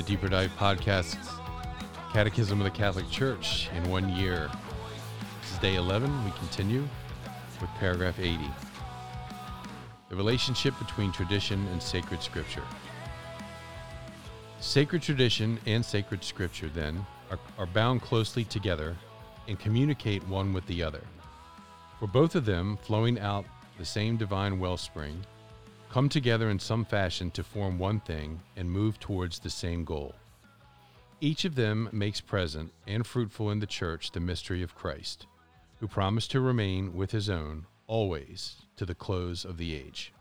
The Deeper Dive Podcast's Catechism of the Catholic Church in one year. This is day 11. We continue with paragraph 80. The relationship between tradition and sacred scripture. Sacred tradition and sacred scripture, then, are, are bound closely together and communicate one with the other. For both of them, flowing out the same divine wellspring, come together in some fashion to form one thing and move towards the same goal. Each of them makes present and fruitful in the church the mystery of Christ, who promised to remain with his own always to the close of the age.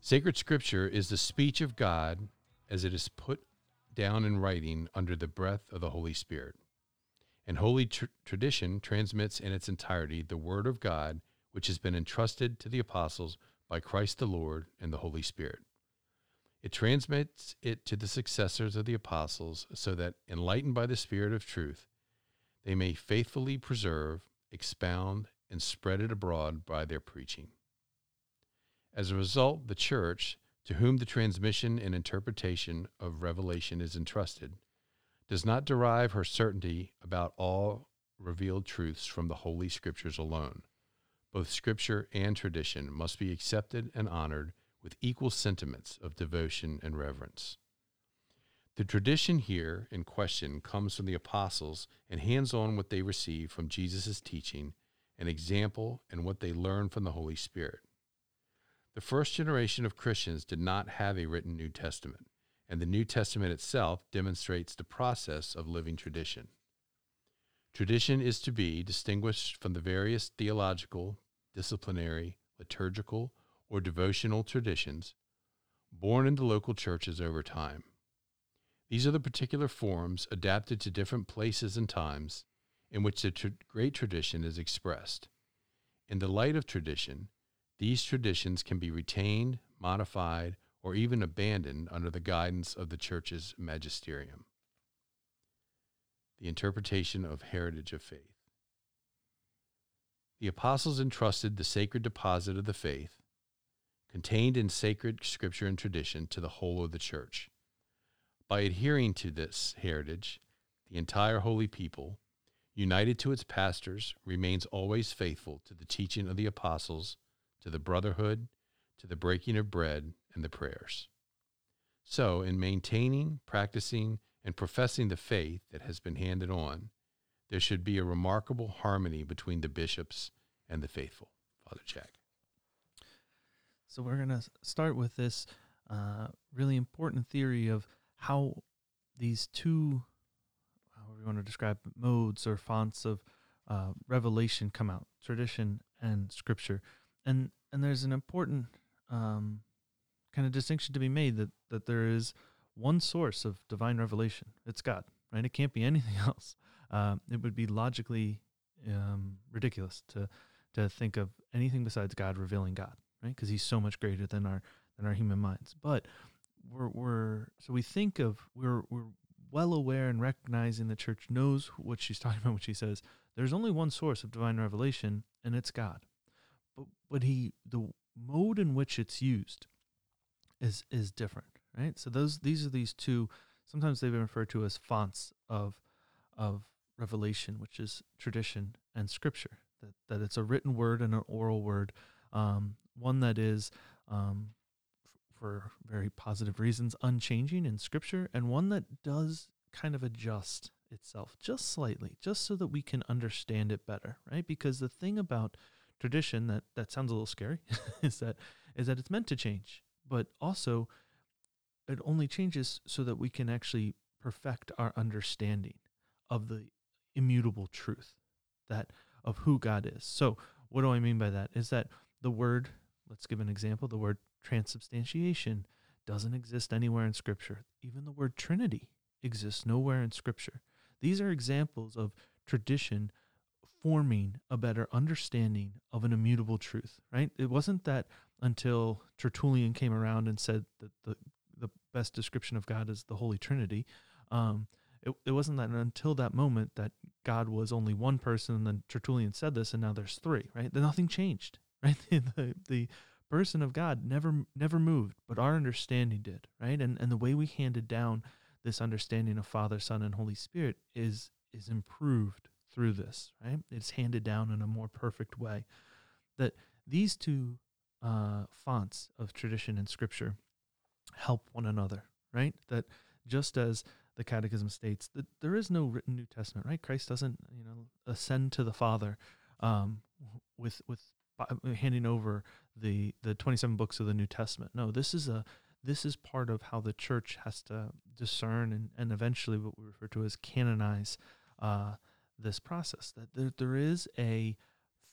Sacred Scripture is the speech of God as it is put down in writing under the breath of the Holy Spirit. And Holy tr- Tradition transmits in its entirety the Word of God, which has been entrusted to the apostles by Christ the Lord and the Holy Spirit. It transmits it to the successors of the apostles so that, enlightened by the Spirit of truth, they may faithfully preserve, expound, and spread it abroad by their preaching. As a result, the Church, to whom the transmission and interpretation of revelation is entrusted, does not derive her certainty about all revealed truths from the Holy Scriptures alone both scripture and tradition must be accepted and honored with equal sentiments of devotion and reverence. The tradition here in question comes from the apostles and hands on what they received from Jesus' teaching, an example, and what they learned from the Holy Spirit. The first generation of Christians did not have a written New Testament, and the New Testament itself demonstrates the process of living tradition. Tradition is to be distinguished from the various theological, disciplinary, liturgical, or devotional traditions born in the local churches over time. These are the particular forms adapted to different places and times in which the tr- great tradition is expressed. In the light of tradition, these traditions can be retained, modified, or even abandoned under the guidance of the Church's magisterium. The interpretation of heritage of faith. The apostles entrusted the sacred deposit of the faith, contained in sacred scripture and tradition, to the whole of the church. By adhering to this heritage, the entire holy people, united to its pastors, remains always faithful to the teaching of the apostles, to the brotherhood, to the breaking of bread, and the prayers. So, in maintaining, practicing, and professing the faith that has been handed on, there should be a remarkable harmony between the bishops and the faithful. Father Jack. So we're going to start with this uh, really important theory of how these two, however you want to describe modes or fonts of uh, revelation come out: tradition and scripture. And and there's an important um, kind of distinction to be made that that there is one source of divine revelation. It's God, right? It can't be anything else um, it would be logically um, ridiculous to to think of anything besides God revealing God, right? Because He's so much greater than our than our human minds. But we're we're so we think of we're we're well aware and recognizing the church knows what she's talking about when she says there's only one source of divine revelation and it's God. But but he the mode in which it's used is is different, right? So those these are these two sometimes they've been referred to as fonts of of revelation, which is tradition and scripture. That that it's a written word and an oral word, um, one that is, um, f- for very positive reasons, unchanging in scripture, and one that does kind of adjust itself just slightly, just so that we can understand it better, right? Because the thing about tradition that that sounds a little scary is that is that it's meant to change, but also it only changes so that we can actually perfect our understanding of the immutable truth that of who God is. So, what do I mean by that? Is that the word, let's give an example, the word transubstantiation doesn't exist anywhere in Scripture. Even the word Trinity exists nowhere in Scripture. These are examples of tradition forming a better understanding of an immutable truth, right? It wasn't that until Tertullian came around and said that the, the best description of God is the Holy Trinity. Um, it, it wasn't that until that moment that God was only one person, and then Tertullian said this, and now there's three, right? Then nothing changed, right? the, the person of God never never moved, but our understanding did, right? And and the way we handed down this understanding of Father, Son, and Holy Spirit is is improved through this, right? It's handed down in a more perfect way. That these two uh, fonts of tradition and Scripture help one another, right? That just as the Catechism states that there is no written New Testament, right? Christ doesn't, you know, ascend to the Father um, with with handing over the the 27 books of the New Testament. No, this is a this is part of how the church has to discern and, and eventually what we refer to as canonize uh, this process. That there, there is a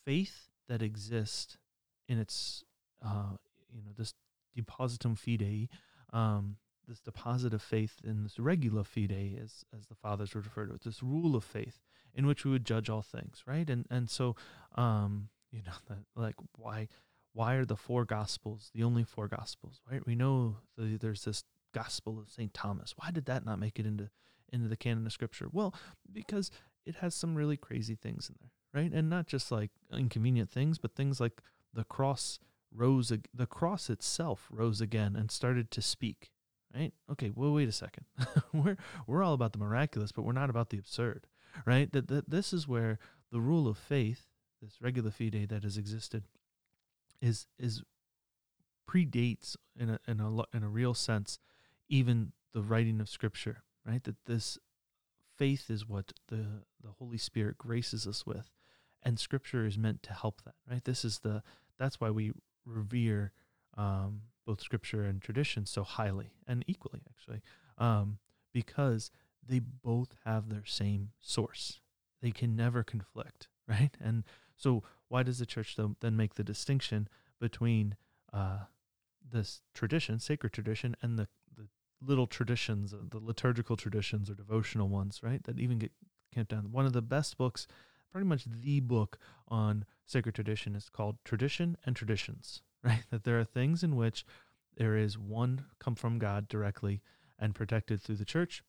faith that exists in its, uh, you know, this depositum fidei, um, this deposit of faith in this regula fidei, as as the fathers would refer to it, this rule of faith in which we would judge all things, right? And and so, um, you know, that, like why why are the four gospels the only four gospels, right? We know the, there's this gospel of Saint Thomas. Why did that not make it into into the canon of scripture? Well, because it has some really crazy things in there, right? And not just like inconvenient things, but things like the cross rose the cross itself rose again and started to speak right? Okay well wait a second. We're we're all about the miraculous but we're not about the absurd right? That, that this is where the rule of faith this regula fidei that has existed is is predates in a in a in a real sense even the writing of scripture right? That this faith is what the the holy spirit graces us with and scripture is meant to help that right? This is the that's why we revere um, both scripture and tradition so highly and equally, actually, um, because they both have their same source. They can never conflict, right? And so, why does the church then make the distinction between uh, this tradition, sacred tradition, and the, the little traditions, uh, the liturgical traditions or devotional ones, right? That even get camped down. One of the best books, pretty much the book on sacred tradition, is called Tradition and Traditions right? That there are things in which there is one come from God directly and protected through the church.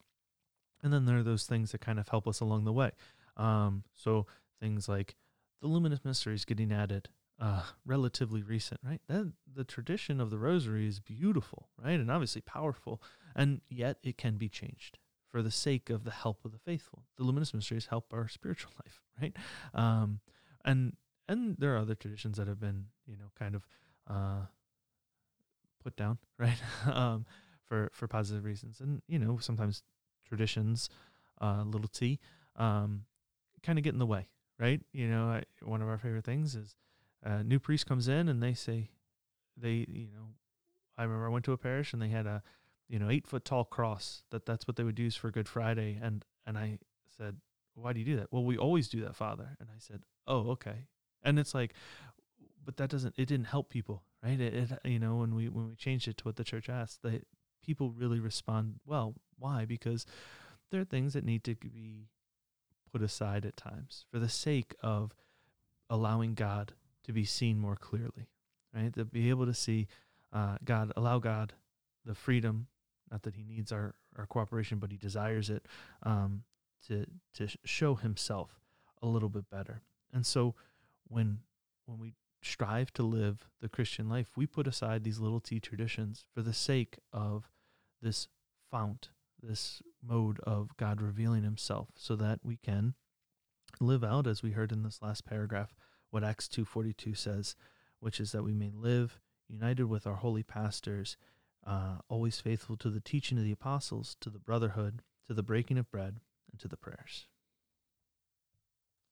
And then there are those things that kind of help us along the way. Um, so things like the luminous mysteries getting added uh, relatively recent, right? That the tradition of the rosary is beautiful, right? And obviously powerful, and yet it can be changed for the sake of the help of the faithful. The luminous mysteries help our spiritual life, right? Um, and and there are other traditions that have been, you know, kind of uh, put down, right? um, for for positive reasons, and you know sometimes traditions, uh, little t, um, kind of get in the way, right? You know, I, one of our favorite things is a new priest comes in and they say, they you know, I remember I went to a parish and they had a, you know, eight foot tall cross that that's what they would use for Good Friday, and and I said, why do you do that? Well, we always do that, Father. And I said, oh, okay. And it's like, but that doesn't it didn't help people right? It, it, you know when we when we changed it to what the church asked that people really respond well why? Because there are things that need to be put aside at times for the sake of allowing god to be seen more clearly right? To be able to see uh, god allow god the freedom not that he needs our, our cooperation but he desires it um, to to show himself a little bit better. And so when when we strive to live the Christian life, we put aside these little t traditions for the sake of this fount, this mode of God revealing himself so that we can live out as we heard in this last paragraph what Acts 2:42 says, which is that we may live united with our holy pastors, uh, always faithful to the teaching of the apostles, to the brotherhood, to the breaking of bread, and to the prayers.